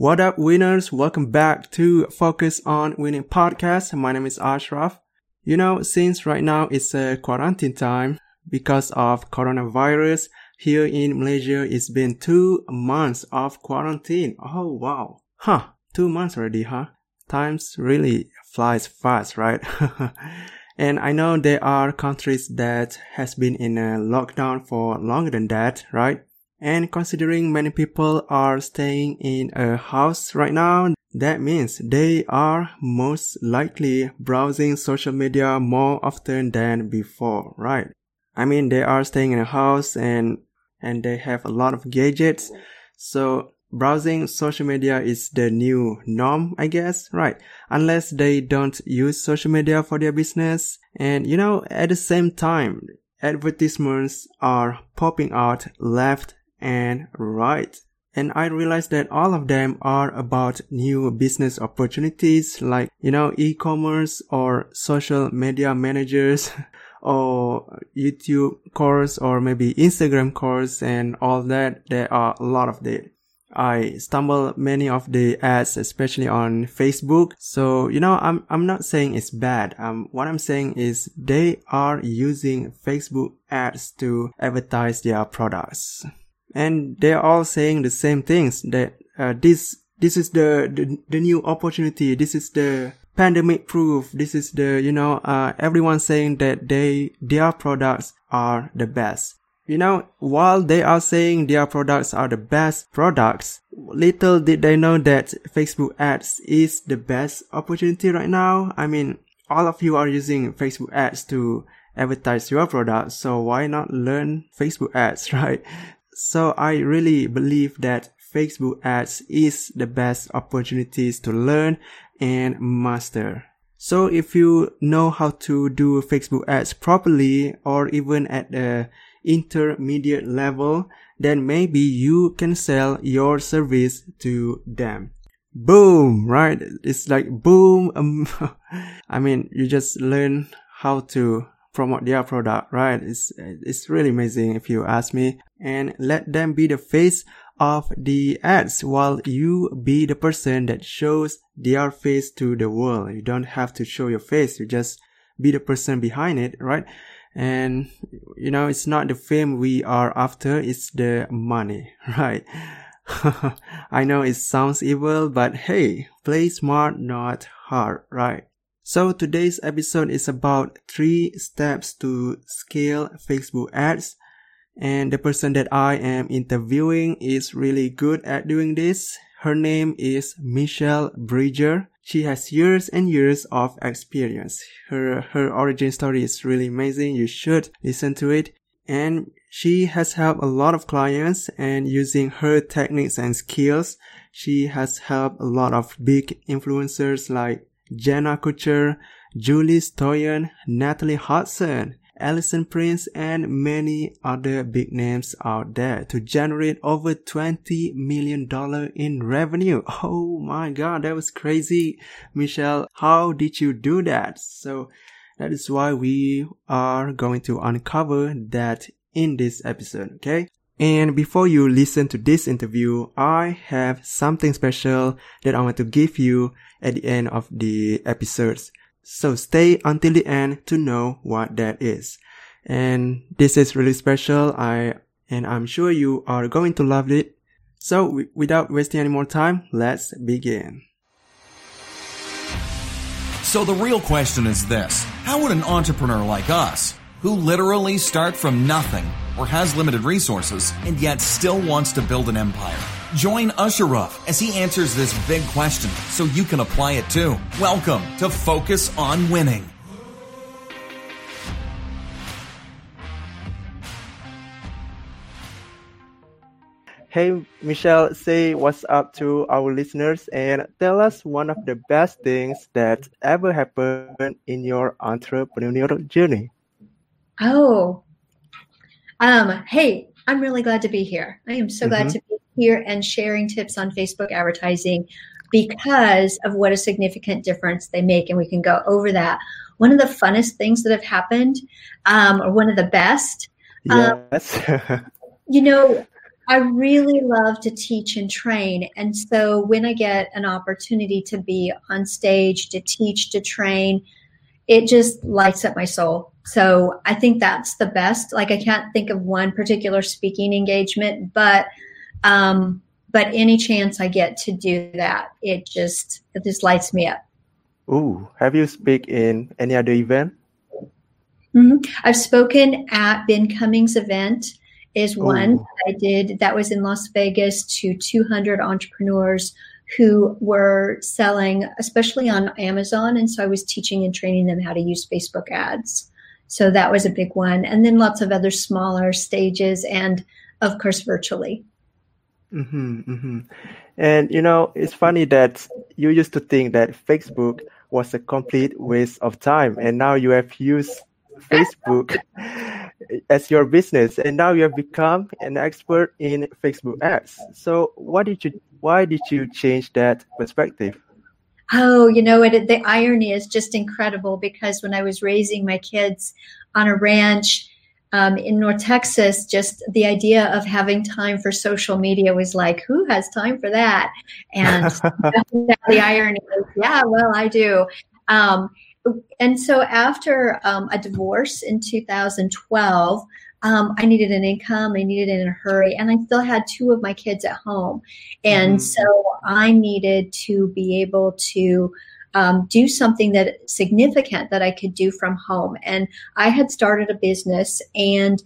What up, winners? Welcome back to Focus on Winning podcast. My name is Ashraf. You know, since right now it's a quarantine time because of coronavirus, here in Malaysia, it's been two months of quarantine. Oh, wow. Huh. Two months already, huh? Times really flies fast, right? and I know there are countries that has been in a lockdown for longer than that, right? And considering many people are staying in a house right now, that means they are most likely browsing social media more often than before, right? I mean, they are staying in a house and, and they have a lot of gadgets. So browsing social media is the new norm, I guess, right? Unless they don't use social media for their business. And you know, at the same time, advertisements are popping out left and right. And I realized that all of them are about new business opportunities like, you know, e-commerce or social media managers or YouTube course or maybe Instagram course and all that. There are a lot of that. I stumble many of the ads, especially on Facebook. So, you know, I'm, I'm not saying it's bad. Um, what I'm saying is they are using Facebook ads to advertise their products and they're all saying the same things that uh, this this is the, the the new opportunity this is the pandemic proof this is the you know uh, everyone saying that they their products are the best. You know while they are saying their products are the best products little did they know that facebook ads is the best opportunity right now. I mean all of you are using facebook ads to advertise your products so why not learn facebook ads right so I really believe that Facebook ads is the best opportunities to learn and master. So if you know how to do Facebook ads properly or even at the intermediate level, then maybe you can sell your service to them. Boom, right? It's like boom. Um, I mean, you just learn how to promote their product, right? It's, it's really amazing if you ask me. And let them be the face of the ads while you be the person that shows their face to the world. You don't have to show your face. You just be the person behind it, right? And, you know, it's not the fame we are after. It's the money, right? I know it sounds evil, but hey, play smart, not hard, right? So today's episode is about three steps to scale Facebook ads. And the person that I am interviewing is really good at doing this. Her name is Michelle Bridger. She has years and years of experience. Her, her origin story is really amazing. You should listen to it. And she has helped a lot of clients and using her techniques and skills, she has helped a lot of big influencers like Jenna Kutcher, Julie Stoian, Natalie Hudson, Allison Prince, and many other big names out there to generate over $20 million in revenue. Oh my god, that was crazy. Michelle, how did you do that? So that is why we are going to uncover that in this episode, okay? And before you listen to this interview, I have something special that I want to give you at the end of the episodes. So stay until the end to know what that is. And this is really special. I, and I'm sure you are going to love it. So w- without wasting any more time, let's begin. So the real question is this. How would an entrepreneur like us, who literally start from nothing or has limited resources and yet still wants to build an empire, Join Ashraf as he answers this big question so you can apply it too. Welcome to Focus on Winning. Hey, Michelle, say what's up to our listeners and tell us one of the best things that ever happened in your entrepreneurial journey. Oh, um, hey, I'm really glad to be here. I am so mm-hmm. glad to be here and sharing tips on Facebook advertising because of what a significant difference they make. And we can go over that. One of the funnest things that have happened, um, or one of the best, um, yes. um, you know, I really love to teach and train. And so when I get an opportunity to be on stage, to teach, to train, it just lights up my soul. So I think that's the best. Like I can't think of one particular speaking engagement, but um, but any chance I get to do that, it just it just lights me up. Ooh, have you speak in any other event? Mm-hmm. I've spoken at Ben Cummings' event is one I did that was in Las Vegas to 200 entrepreneurs who were selling, especially on Amazon. And so I was teaching and training them how to use Facebook ads. So that was a big one. And then lots of other smaller stages and, of course, virtually. Mm-hmm, mm-hmm. And, you know, it's funny that you used to think that Facebook was a complete waste of time. And now you have used Facebook as your business and now you have become an expert in Facebook ads. So what did you why did you change that perspective? Oh, you know what? The irony is just incredible because when I was raising my kids on a ranch um, in North Texas, just the idea of having time for social media was like, who has time for that? And the irony is, yeah, well, I do. Um, and so after um, a divorce in 2012, um, I needed an income. I needed it in a hurry, and I still had two of my kids at home, and mm-hmm. so I needed to be able to um, do something that significant that I could do from home. And I had started a business, and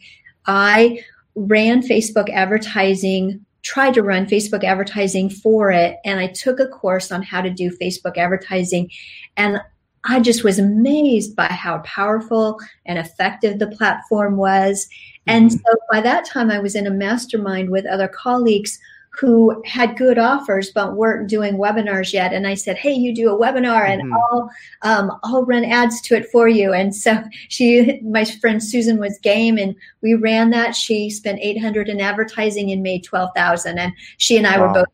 I ran Facebook advertising tried to run Facebook advertising for it and I took a course on how to do Facebook advertising and I just was amazed by how powerful and effective the platform was. And mm-hmm. so by that time, I was in a mastermind with other colleagues who had good offers but weren't doing webinars yet. And I said, "Hey, you do a webinar, and mm-hmm. I'll um, I'll run ads to it for you." And so she, my friend Susan, was game, and we ran that. She spent eight hundred in advertising and made twelve thousand. And she and I wow. were both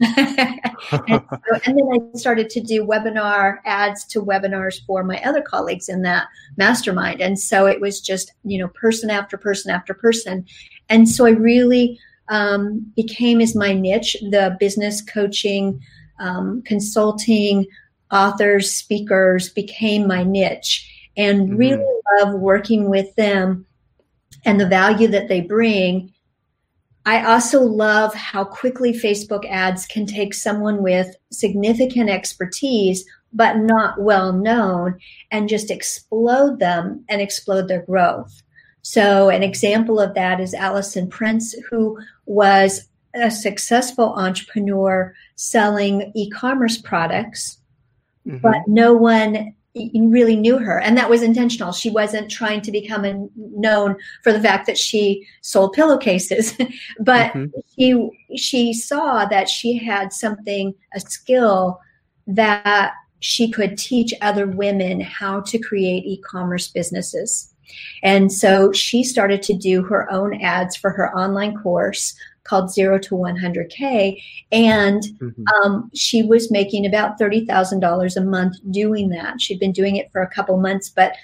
and, so, and, then I started to do webinar ads to webinars for my other colleagues in that mastermind. And so it was just, you know, person after person after person. And so I really um, became as my niche, the business coaching, um, consulting, authors, speakers became my niche and mm-hmm. really love working with them and the value that they bring I also love how quickly Facebook ads can take someone with significant expertise but not well known and just explode them and explode their growth. So, an example of that is Allison Prince, who was a successful entrepreneur selling e commerce products, mm-hmm. but no one really knew her and that was intentional she wasn't trying to become a, known for the fact that she sold pillowcases but mm-hmm. she she saw that she had something a skill that she could teach other women how to create e-commerce businesses and so she started to do her own ads for her online course called Zero to 100K. And mm-hmm. um, she was making about $30,000 a month doing that. She'd been doing it for a couple months, but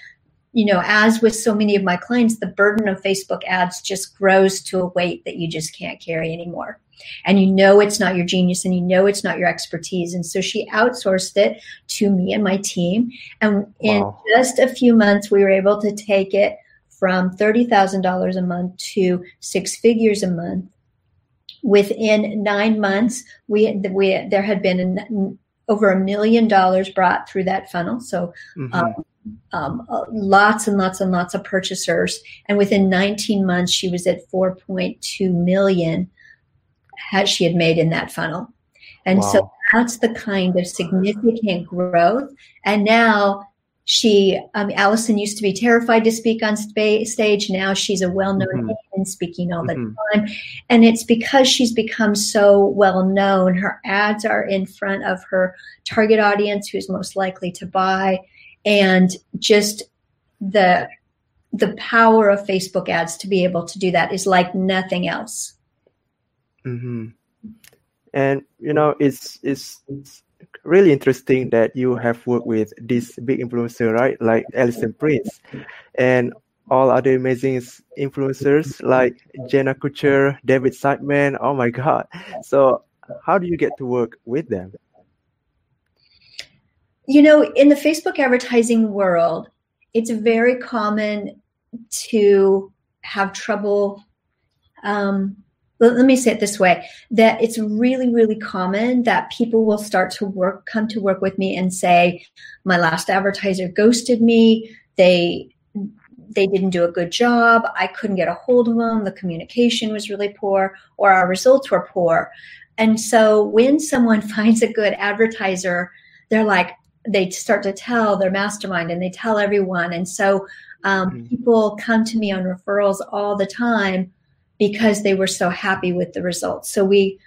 you know, as with so many of my clients, the burden of Facebook ads just grows to a weight that you just can't carry anymore. And you know it's not your genius and you know it's not your expertise. And so she outsourced it to me and my team. And in wow. just a few months, we were able to take it from $30,000 a month to six figures a month within nine months, we we there had been an, over a million dollars brought through that funnel. So. Mm-hmm. Um, um, uh, lots and lots and lots of purchasers, and within 19 months, she was at 4.2 million. Had she had made in that funnel, and wow. so that's the kind of significant growth. And now she, um, Allison used to be terrified to speak on spa- stage. Now she's a well known mm-hmm. name and speaking all the mm-hmm. time. And it's because she's become so well known. Her ads are in front of her target audience who's most likely to buy. And just the, the power of Facebook ads to be able to do that is like nothing else. Mm-hmm. And, you know, it's, it's, it's really interesting that you have worked with this big influencer, right? Like Allison Prince. And all other amazing influencers like Jenna Kutcher, David Siteman. Oh my God. So, how do you get to work with them? You know, in the Facebook advertising world, it's very common to have trouble. Um, let, let me say it this way that it's really, really common that people will start to work, come to work with me and say, My last advertiser ghosted me. They they didn't do a good job. I couldn't get a hold of them. The communication was really poor, or our results were poor. And so when someone finds a good advertiser, they're like, they start to tell their mastermind and they tell everyone. And so um, mm-hmm. people come to me on referrals all the time because they were so happy with the results. So we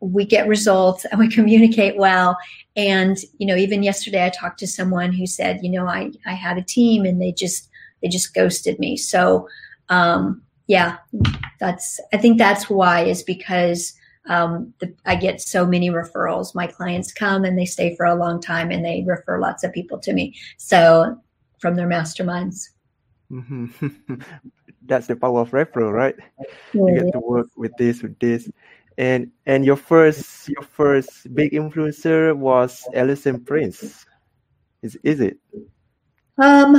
we get results and we communicate well. And you know, even yesterday I talked to someone who said, you know, I I had a team and they just they just ghosted me. So um, yeah, that's I think that's why is because um, the, I get so many referrals. My clients come and they stay for a long time and they refer lots of people to me. So from their masterminds. Mm-hmm. That's the power of referral, right? Yeah. You get to work with this, with this, and and your first your first big influencer was Allison Prince. Is is it? Um,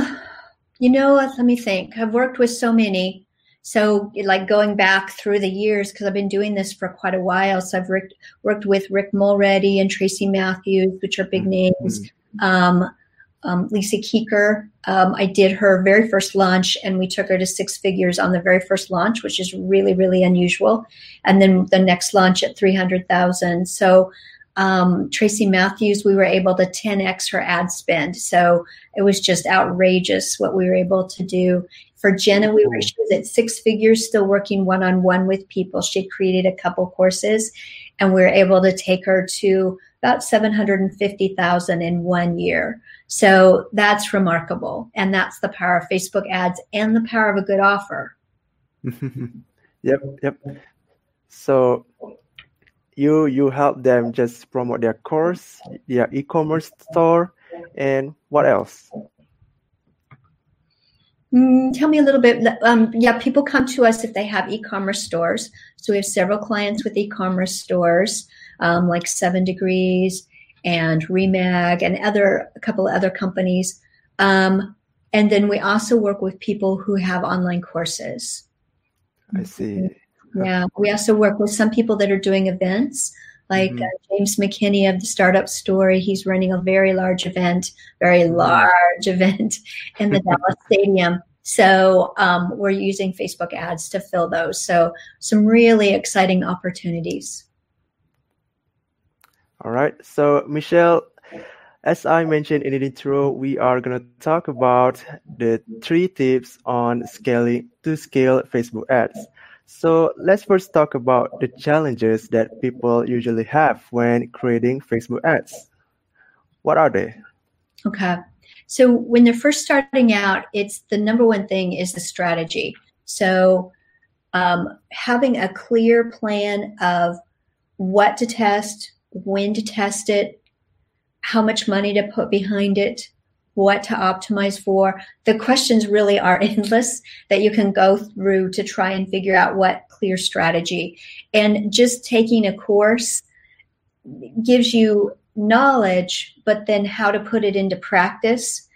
you know, what? let me think. I've worked with so many. So, like going back through the years, because I've been doing this for quite a while. So, I've worked, worked with Rick Mulready and Tracy Matthews, which are big mm-hmm. names. Um, um, Lisa Keeker. Um, I did her very first launch, and we took her to six figures on the very first launch, which is really, really unusual. And then the next launch at three hundred thousand. So um, Tracy Matthews, we were able to 10x her ad spend. So it was just outrageous what we were able to do. For Jenna, we were she was at six figures, still working one on one with people. She created a couple courses, and we were able to take her to about seven hundred and fifty thousand in one year. So that's remarkable, and that's the power of Facebook ads and the power of a good offer. yep, yep. So you you help them just promote their course, their e-commerce store, and what else? Mm, tell me a little bit. Um, yeah, people come to us if they have e-commerce stores. So we have several clients with e-commerce stores, um, like Seven Degrees and Remag and other a couple of other companies. Um, and then we also work with people who have online courses. I see. Yeah, we also work with some people that are doing events, like mm-hmm. uh, James McKinney of the Startup Story. He's running a very large event, very mm-hmm. large event in the Dallas Stadium. So um, we're using Facebook ads to fill those. So some really exciting opportunities. All right. So Michelle, as I mentioned in the intro, we are going to talk about the three tips on scaling to scale Facebook ads. So let's first talk about the challenges that people usually have when creating Facebook ads. What are they? Okay. So when they're first starting out, it's the number one thing is the strategy. So um, having a clear plan of what to test, when to test it, how much money to put behind it, what to optimize for. The questions really are endless that you can go through to try and figure out what clear strategy. And just taking a course gives you knowledge, but then how to put it into practice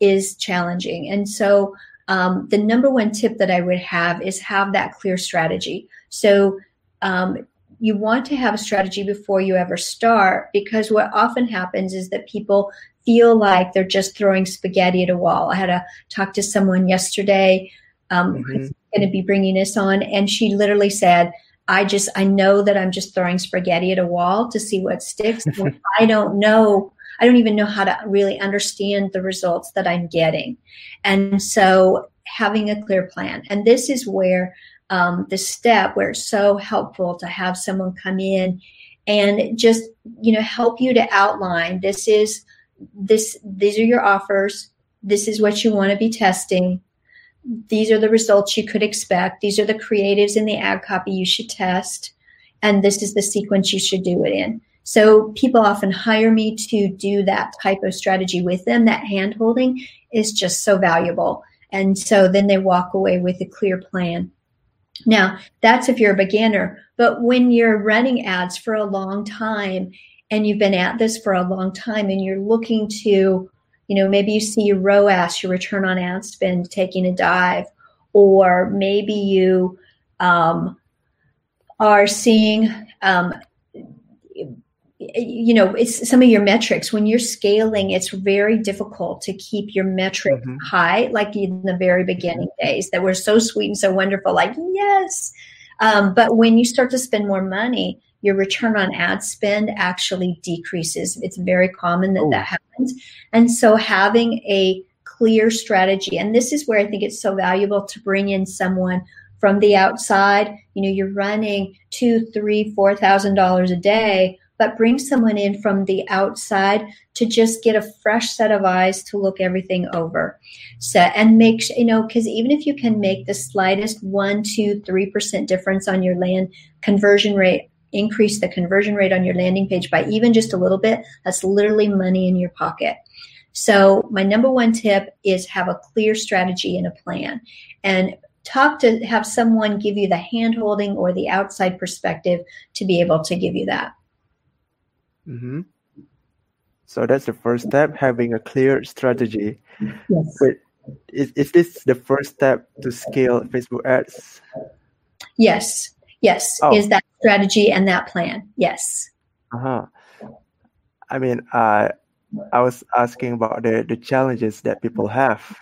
is challenging. And so um, the number one tip that I would have is have that clear strategy. So um, you want to have a strategy before you ever start because what often happens is that people feel like they're just throwing spaghetti at a wall. I had to talk to someone yesterday um, mm-hmm. who's going to be bringing this on, and she literally said, I just I know that I'm just throwing spaghetti at a wall to see what sticks. I don't know. I don't even know how to really understand the results that I'm getting. And so having a clear plan. And this is where um, the step where it's so helpful to have someone come in and just you know help you to outline this is this these are your offers this is what you want to be testing these are the results you could expect these are the creatives in the ad copy you should test and this is the sequence you should do it in. So people often hire me to do that type of strategy with them. That hand holding is just so valuable. And so then they walk away with a clear plan. Now, that's if you're a beginner, but when you're running ads for a long time and you've been at this for a long time and you're looking to, you know, maybe you see your ROAS, your return on ad spend taking a dive, or maybe you um, are seeing um, you know it's some of your metrics. When you're scaling it's very difficult to keep your metric mm-hmm. high like in the very beginning days that were so sweet and so wonderful like yes. Um, but when you start to spend more money your return on ad spend actually decreases. It's very common that oh. that happens. And so having a clear strategy and this is where i think it's so valuable to bring in someone from the outside. You know you're running two three four thousand dollars a day but bring someone in from the outside to just get a fresh set of eyes to look everything over. So, and make, you know, because even if you can make the slightest one, two, three percent difference on your land conversion rate, increase the conversion rate on your landing page by even just a little bit, that's literally money in your pocket. So, my number one tip is have a clear strategy and a plan. And talk to have someone give you the hand holding or the outside perspective to be able to give you that. Mm-hmm. So that's the first step, having a clear strategy. Yes. But is, is this the first step to scale Facebook ads? Yes. Yes. Oh. Is that strategy and that plan? Yes. Uh huh. I mean, uh, I was asking about the, the challenges that people have.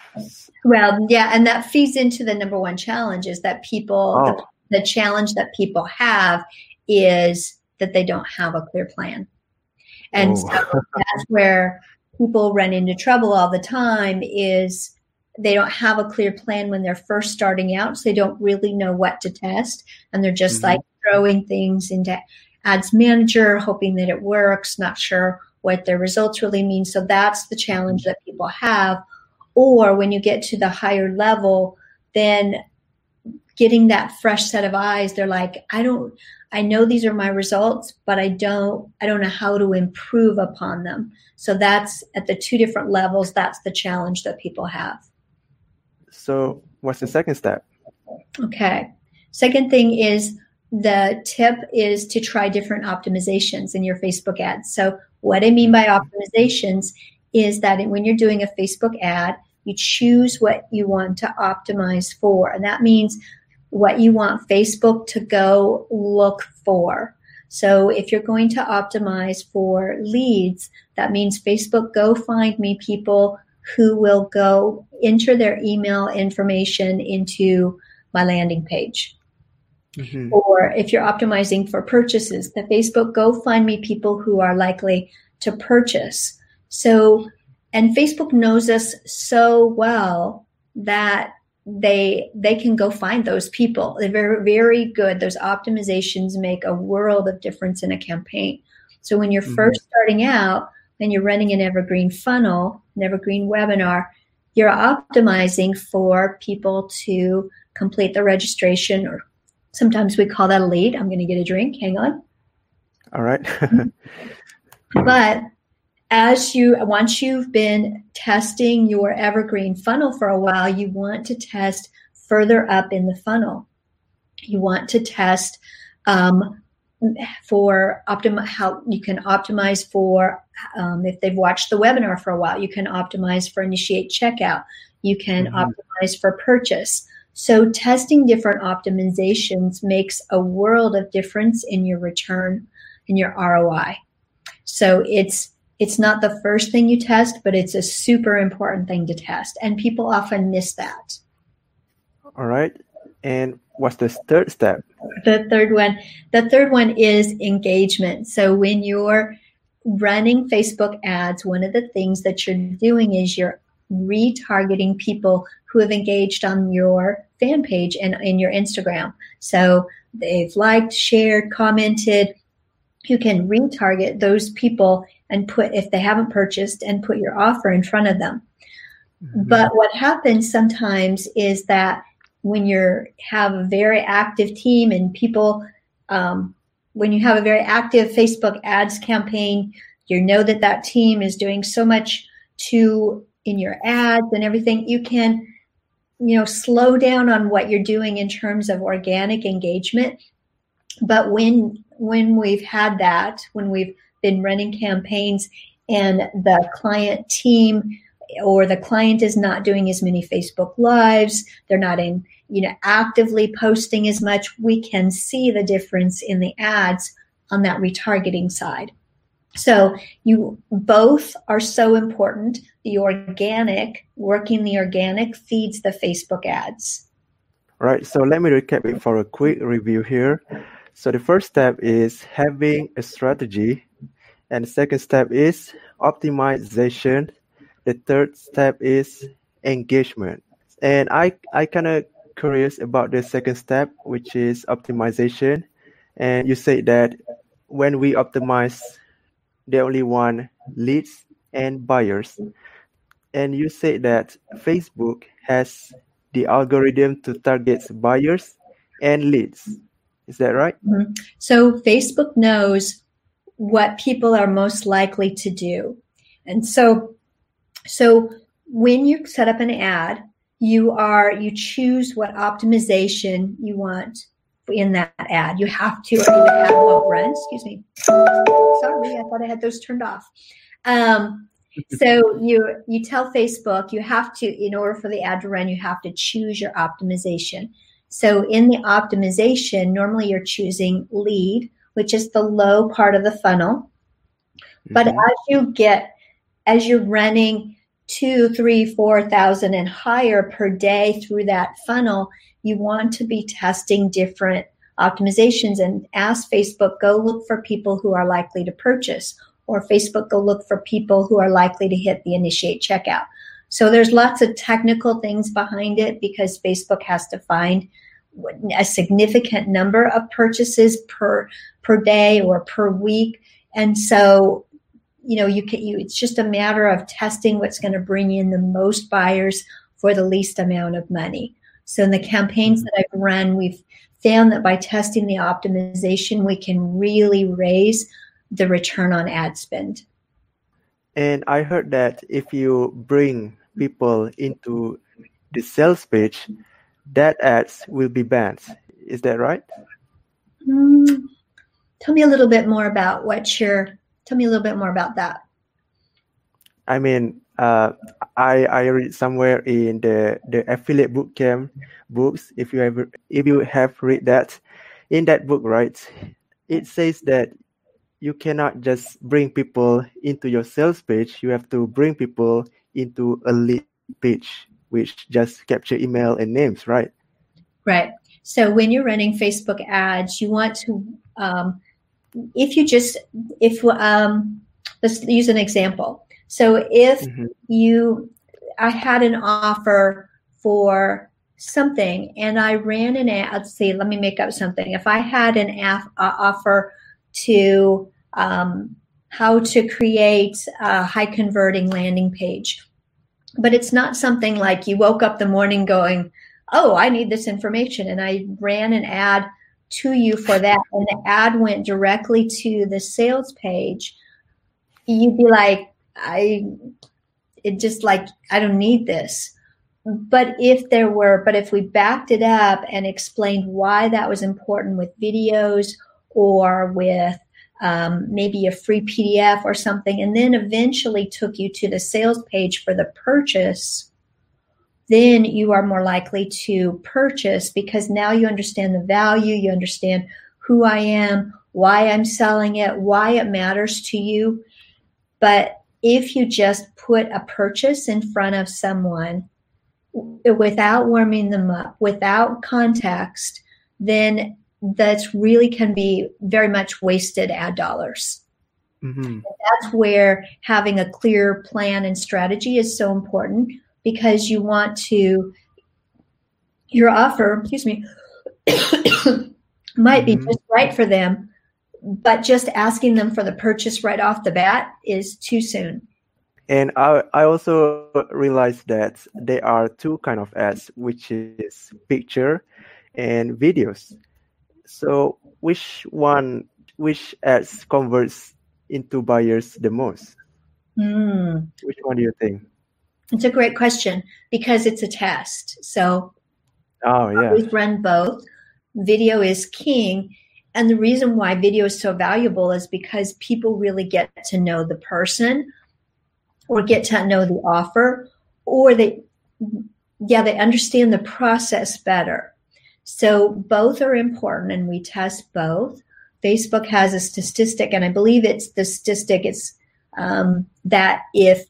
Well, yeah, and that feeds into the number one challenge is that people, oh. the, the challenge that people have is that they don't have a clear plan. And oh. so that's where people run into trouble all the time is they don't have a clear plan when they're first starting out. So they don't really know what to test. And they're just mm-hmm. like throwing things into ads manager, hoping that it works, not sure what their results really mean. So that's the challenge that people have. Or when you get to the higher level, then getting that fresh set of eyes, they're like, I don't, I know these are my results, but I don't I don't know how to improve upon them. So that's at the two different levels, that's the challenge that people have. So what's the second step? Okay. Second thing is the tip is to try different optimizations in your Facebook ads. So what I mean by optimizations is that when you're doing a Facebook ad, you choose what you want to optimize for. And that means what you want Facebook to go look for. So if you're going to optimize for leads, that means Facebook go find me people who will go enter their email information into my landing page. Mm-hmm. Or if you're optimizing for purchases, the Facebook go find me people who are likely to purchase. So, and Facebook knows us so well that they they can go find those people. They're very very good. Those optimizations make a world of difference in a campaign. So when you're mm-hmm. first starting out and you're running an evergreen funnel, an evergreen webinar, you're optimizing for people to complete the registration or sometimes we call that a lead. I'm going to get a drink. Hang on. All right. but as you once you've been testing your evergreen funnel for a while you want to test further up in the funnel. You want to test um, for optim how you can optimize for um, if they've watched the webinar for a while you can optimize for initiate checkout. You can mm-hmm. optimize for purchase. So testing different optimizations makes a world of difference in your return in your roi so it's it's not the first thing you test, but it's a super important thing to test. And people often miss that. All right. And what's the third step? The third one, the third one is engagement. So when you're running Facebook ads, one of the things that you're doing is you're retargeting people who have engaged on your fan page and in your Instagram. So they've liked, shared, commented. You can retarget those people and put, if they haven't purchased, and put your offer in front of them. Mm-hmm. But what happens sometimes is that when you have a very active team and people, um, when you have a very active Facebook ads campaign, you know that that team is doing so much to in your ads and everything. You can you know, slow down on what you're doing in terms of organic engagement. But when when we've had that, when we've been running campaigns and the client team or the client is not doing as many Facebook lives, they're not in, you know, actively posting as much, we can see the difference in the ads on that retargeting side. So you both are so important. The organic, working the organic feeds the Facebook ads. Right. So let me recap it for a quick review here. So the first step is having a strategy, and the second step is optimization. The third step is engagement. And I I kind of curious about the second step, which is optimization. And you say that when we optimize, they only want leads and buyers. And you say that Facebook has the algorithm to target buyers and leads. Is that right? Mm-hmm. So Facebook knows what people are most likely to do. And so so when you set up an ad, you are you choose what optimization you want in that ad. You have to, have what run. Excuse me. Sorry, I thought I had those turned off. Um, so you you tell Facebook you have to, in order for the ad to run, you have to choose your optimization. So in the optimization, normally you're choosing lead, which is the low part of the funnel. Mm-hmm. But as you get, as you're running two, three, four thousand and higher per day through that funnel, you want to be testing different optimizations and ask Facebook, go look for people who are likely to purchase, or Facebook, go look for people who are likely to hit the initiate checkout. So there's lots of technical things behind it because Facebook has to find a significant number of purchases per per day or per week, and so you know you can you it's just a matter of testing what's going to bring in the most buyers for the least amount of money. So in the campaigns that I've run, we've found that by testing the optimization, we can really raise the return on ad spend. And I heard that if you bring people into the sales page, that ads will be banned. Is that right? Mm, tell me a little bit more about what you're. Tell me a little bit more about that. I mean, uh, I I read somewhere in the the affiliate bootcamp books. If you ever if you have read that, in that book, right, it says that you cannot just bring people into your sales page. You have to bring people into a lead page which just capture email and names, right? Right. So when you're running Facebook ads, you want to, um, if you just, if, um, let's use an example. So if mm-hmm. you, I had an offer for something and I ran an ad, let's see, let me make up something. If I had an af- uh, offer to, um, how to create a high converting landing page but it's not something like you woke up the morning going, Oh, I need this information. And I ran an ad to you for that. And the ad went directly to the sales page. You'd be like, I, it just like, I don't need this. But if there were, but if we backed it up and explained why that was important with videos or with um, maybe a free PDF or something, and then eventually took you to the sales page for the purchase, then you are more likely to purchase because now you understand the value, you understand who I am, why I'm selling it, why it matters to you. But if you just put a purchase in front of someone without warming them up, without context, then that's really can be very much wasted ad dollars. Mm-hmm. That's where having a clear plan and strategy is so important because you want to your offer, excuse me, might be mm-hmm. just right for them, but just asking them for the purchase right off the bat is too soon. And I, I also realized that there are two kind of ads, which is picture and videos. So which one, which ads converts into buyers the most? Mm. Which one do you think? It's a great question because it's a test. So oh yeah, we run both. Video is king. And the reason why video is so valuable is because people really get to know the person or get to know the offer or they yeah, they understand the process better. So both are important and we test both. Facebook has a statistic, and I believe it's the statistic it's um, that if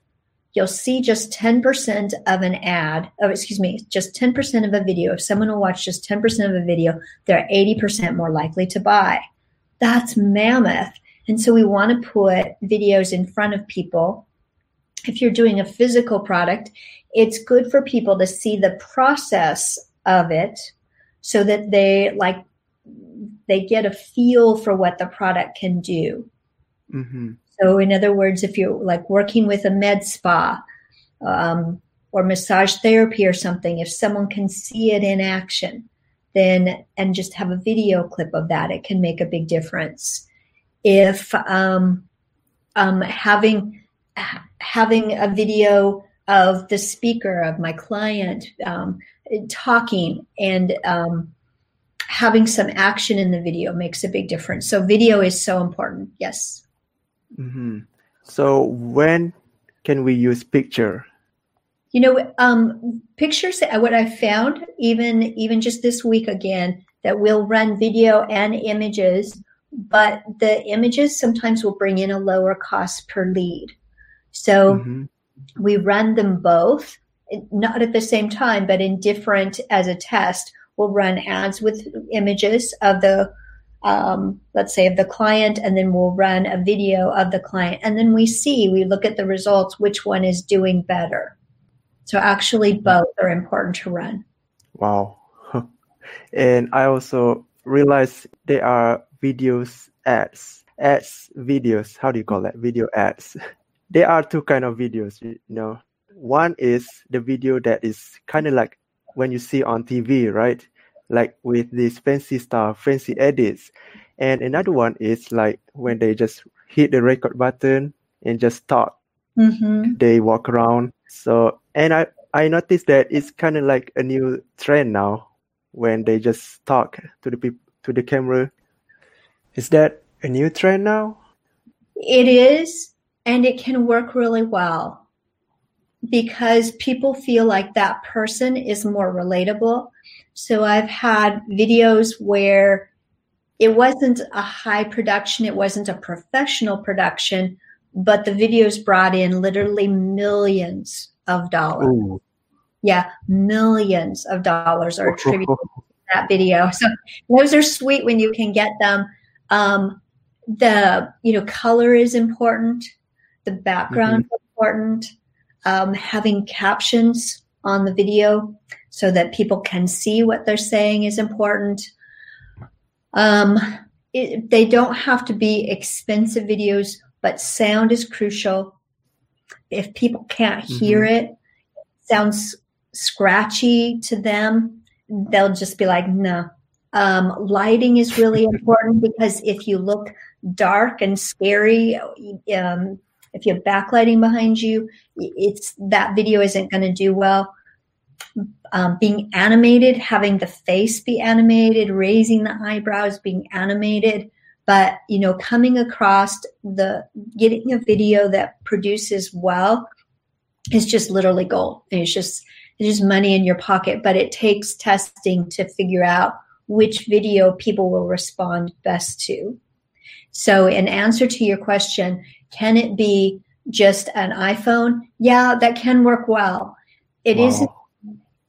you'll see just 10% of an ad, oh, excuse me, just 10% of a video, if someone will watch just 10% of a video, they're 80% more likely to buy. That's mammoth. And so we want to put videos in front of people. If you're doing a physical product, it's good for people to see the process of it so that they like they get a feel for what the product can do. Mm-hmm. So, in other words, if you're like working with a med spa um, or massage therapy or something, if someone can see it in action, then and just have a video clip of that, it can make a big difference. If um, um, having having a video of the speaker of my client um, talking and um, having some action in the video makes a big difference. So video is so important. Yes. Mm-hmm. So when can we use picture? You know, um, pictures. What I found, even even just this week again, that we'll run video and images, but the images sometimes will bring in a lower cost per lead. So mm-hmm. we run them both, not at the same time, but in different as a test. We'll run ads with images of the um, let's say of the client and then we'll run a video of the client. And then we see we look at the results which one is doing better. So actually both are important to run. Wow. And i also realized there are videos ads ads videos. How do you call that? Video ads. There are two kind of videos you know one is the video that is kind of like when you see on tv right like with this fancy stuff, fancy edits. And another one is like when they just hit the record button and just talk. Mm-hmm. They walk around. So, and I, I noticed that it's kind of like a new trend now when they just talk to the people, to the camera. Is that a new trend now? It is, and it can work really well because people feel like that person is more relatable so I've had videos where it wasn't a high production, it wasn't a professional production, but the videos brought in literally millions of dollars. Ooh. Yeah, millions of dollars are attributed to that video. So those are sweet when you can get them. Um, the you know color is important. The background mm-hmm. is important. Um, having captions on the video so that people can see what they're saying is important. Um, it, they don't have to be expensive videos, but sound is crucial. If people can't mm-hmm. hear it, it, sounds scratchy to them, they'll just be like, no. Um, lighting is really important because if you look dark and scary, um, if you have backlighting behind you, it's that video isn't going to do well um, being animated, having the face be animated, raising the eyebrows, being animated, but you know, coming across the getting a video that produces well is just literally gold. And it's just it's just money in your pocket, but it takes testing to figure out which video people will respond best to. So, in answer to your question, can it be just an iPhone? Yeah, that can work well. It wow. not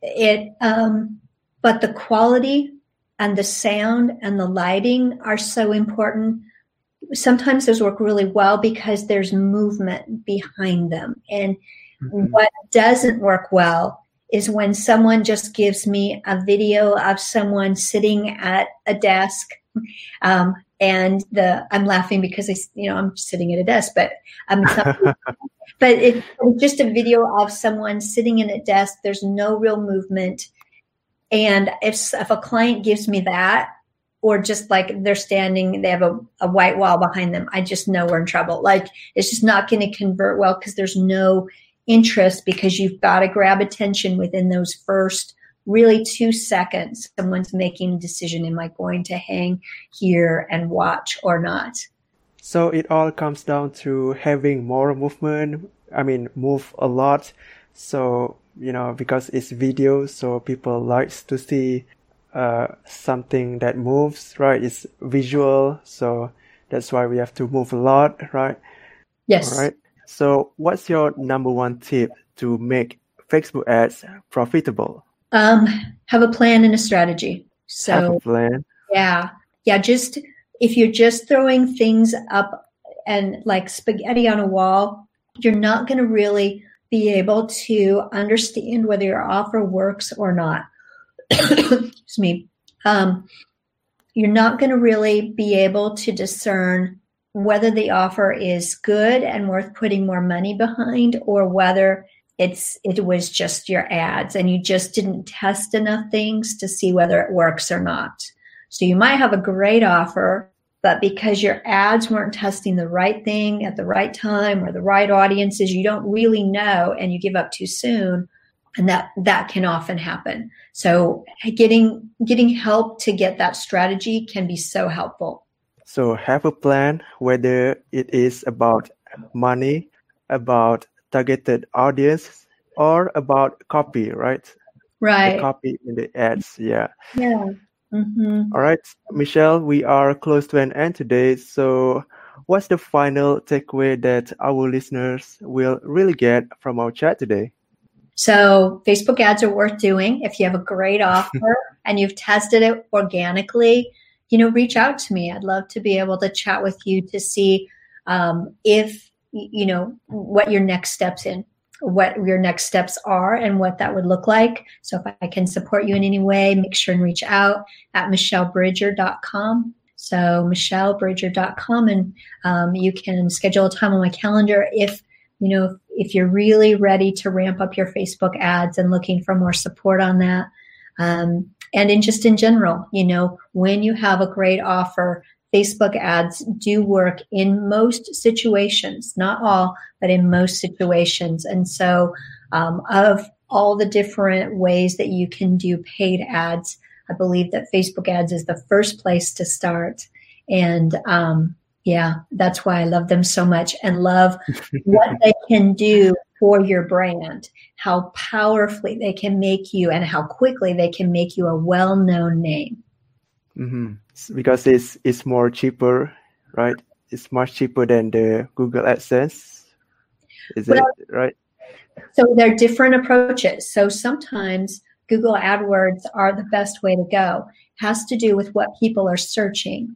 it um, but the quality and the sound and the lighting are so important sometimes those work really well because there's movement behind them and mm-hmm. what doesn't work well is when someone just gives me a video of someone sitting at a desk um, and the I'm laughing because I, you know, I'm sitting at a desk, but I'm, but it, it's just a video of someone sitting in a desk. There's no real movement, and if if a client gives me that, or just like they're standing, they have a, a white wall behind them, I just know we're in trouble. Like it's just not going to convert well because there's no interest because you've got to grab attention within those first really two seconds. Someone's making a decision Am I going to hang here and watch or not? So it all comes down to having more movement. I mean, move a lot. So, you know, because it's video, so people likes to see uh, something that moves, right? It's visual. So that's why we have to move a lot, right? Yes. All right. So what's your number one tip to make Facebook ads profitable? Um, have a plan and a strategy. So have a plan. Yeah. Yeah. Just if you're just throwing things up and like spaghetti on a wall, you're not going to really be able to understand whether your offer works or not. Excuse me. Um, you're not going to really be able to discern whether the offer is good and worth putting more money behind or whether it's it was just your ads and you just didn't test enough things to see whether it works or not. So you might have a great offer, but because your ads weren't testing the right thing at the right time or the right audiences, you don't really know and you give up too soon. And that that can often happen. So getting getting help to get that strategy can be so helpful. So have a plan whether it is about money, about targeted audience or about copy, right? Right. The copy in the ads, yeah. Yeah. Mm-hmm. All right, Michelle, we are close to an end today. So, what's the final takeaway that our listeners will really get from our chat today? So, Facebook ads are worth doing. If you have a great offer and you've tested it organically, you know, reach out to me. I'd love to be able to chat with you to see um, if you know what your next steps in what your next steps are and what that would look like. So if i can support you in any way make sure and reach out at michellebridger.com so michellebridger.com and um, you can schedule a time on my calendar if you know if you're really ready to ramp up your facebook ads and looking for more support on that. Um, and in just in general you know when you have a great offer Facebook ads do work in most situations, not all, but in most situations. And so, um, of all the different ways that you can do paid ads, I believe that Facebook ads is the first place to start. And um, yeah, that's why I love them so much and love what they can do for your brand, how powerfully they can make you, and how quickly they can make you a well known name. Mm-hmm. Because it's it's more cheaper, right? It's much cheaper than the Google AdSense. Is well, it right? So there are different approaches. So sometimes Google AdWords are the best way to go. It has to do with what people are searching.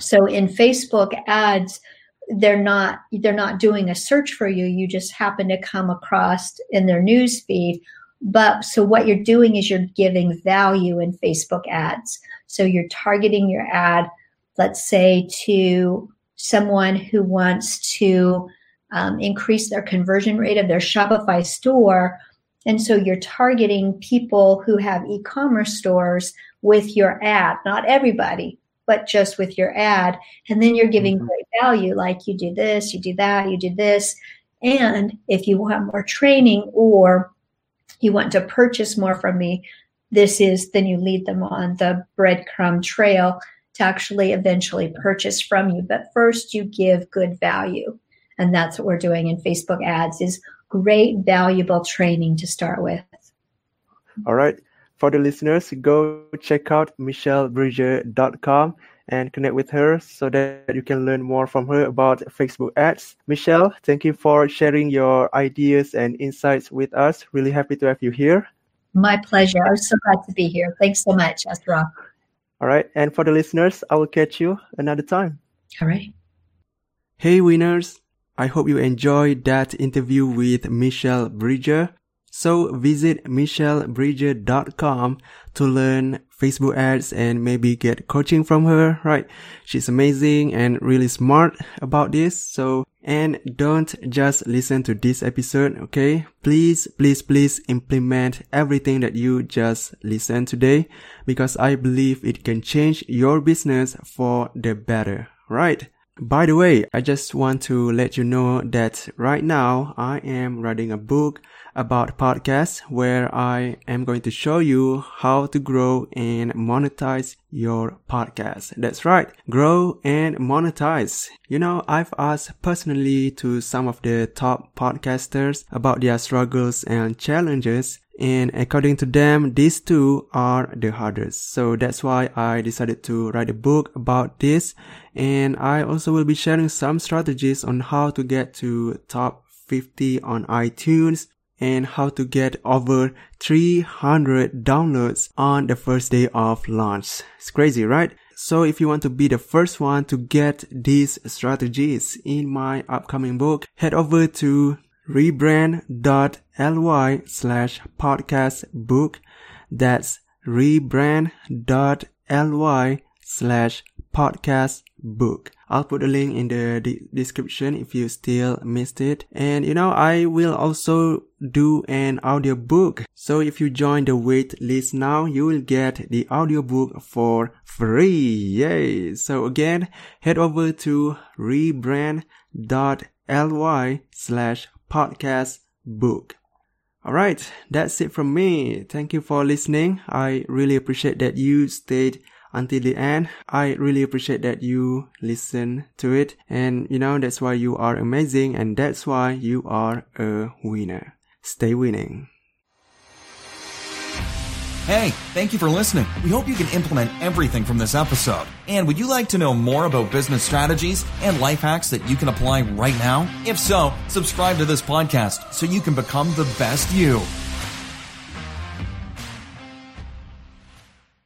So in Facebook ads, they're not they're not doing a search for you. You just happen to come across in their news feed. But so what you're doing is you're giving value in Facebook ads. So you're targeting your ad, let's say, to someone who wants to um, increase their conversion rate of their Shopify store. And so you're targeting people who have e commerce stores with your ad, not everybody, but just with your ad. And then you're giving mm-hmm. great value, like you do this, you do that, you do this. And if you want more training or you want to purchase more from me, this is then you lead them on the breadcrumb trail to actually eventually purchase from you. But first you give good value. And that's what we're doing in Facebook ads is great valuable training to start with. All right. For the listeners, go check out michellebridger.com and connect with her so that you can learn more from her about Facebook ads. Michelle, thank you for sharing your ideas and insights with us. Really happy to have you here. My pleasure. I'm so glad to be here. Thanks so much, Asra. All right. And for the listeners, I will catch you another time. All right. Hey, winners. I hope you enjoyed that interview with Michelle Bridger. So visit michellebridger.com to learn Facebook ads and maybe get coaching from her, right? She's amazing and really smart about this. So, and don't just listen to this episode, okay? Please, please, please implement everything that you just listened today because I believe it can change your business for the better, right? By the way, I just want to let you know that right now I am writing a book about podcasts where I am going to show you how to grow and monetize your podcast. That's right. Grow and monetize. You know, I've asked personally to some of the top podcasters about their struggles and challenges and according to them, these two are the hardest. So that's why I decided to write a book about this. And I also will be sharing some strategies on how to get to top 50 on iTunes and how to get over 300 downloads on the first day of launch. It's crazy, right? So if you want to be the first one to get these strategies in my upcoming book, head over to rebrand.ly slash podcast book. That's rebrand.ly slash podcast book. I'll put a link in the de- description if you still missed it. And you know, I will also do an audiobook. So if you join the wait list now, you will get the audiobook for free. Yay! So again, head over to rebrand.ly slash podcast book. Alright, that's it from me. Thank you for listening. I really appreciate that you stayed until the end. I really appreciate that you listen to it. And you know, that's why you are amazing and that's why you are a winner. Stay winning. Hey, thank you for listening. We hope you can implement everything from this episode. And would you like to know more about business strategies and life hacks that you can apply right now? If so, subscribe to this podcast so you can become the best you.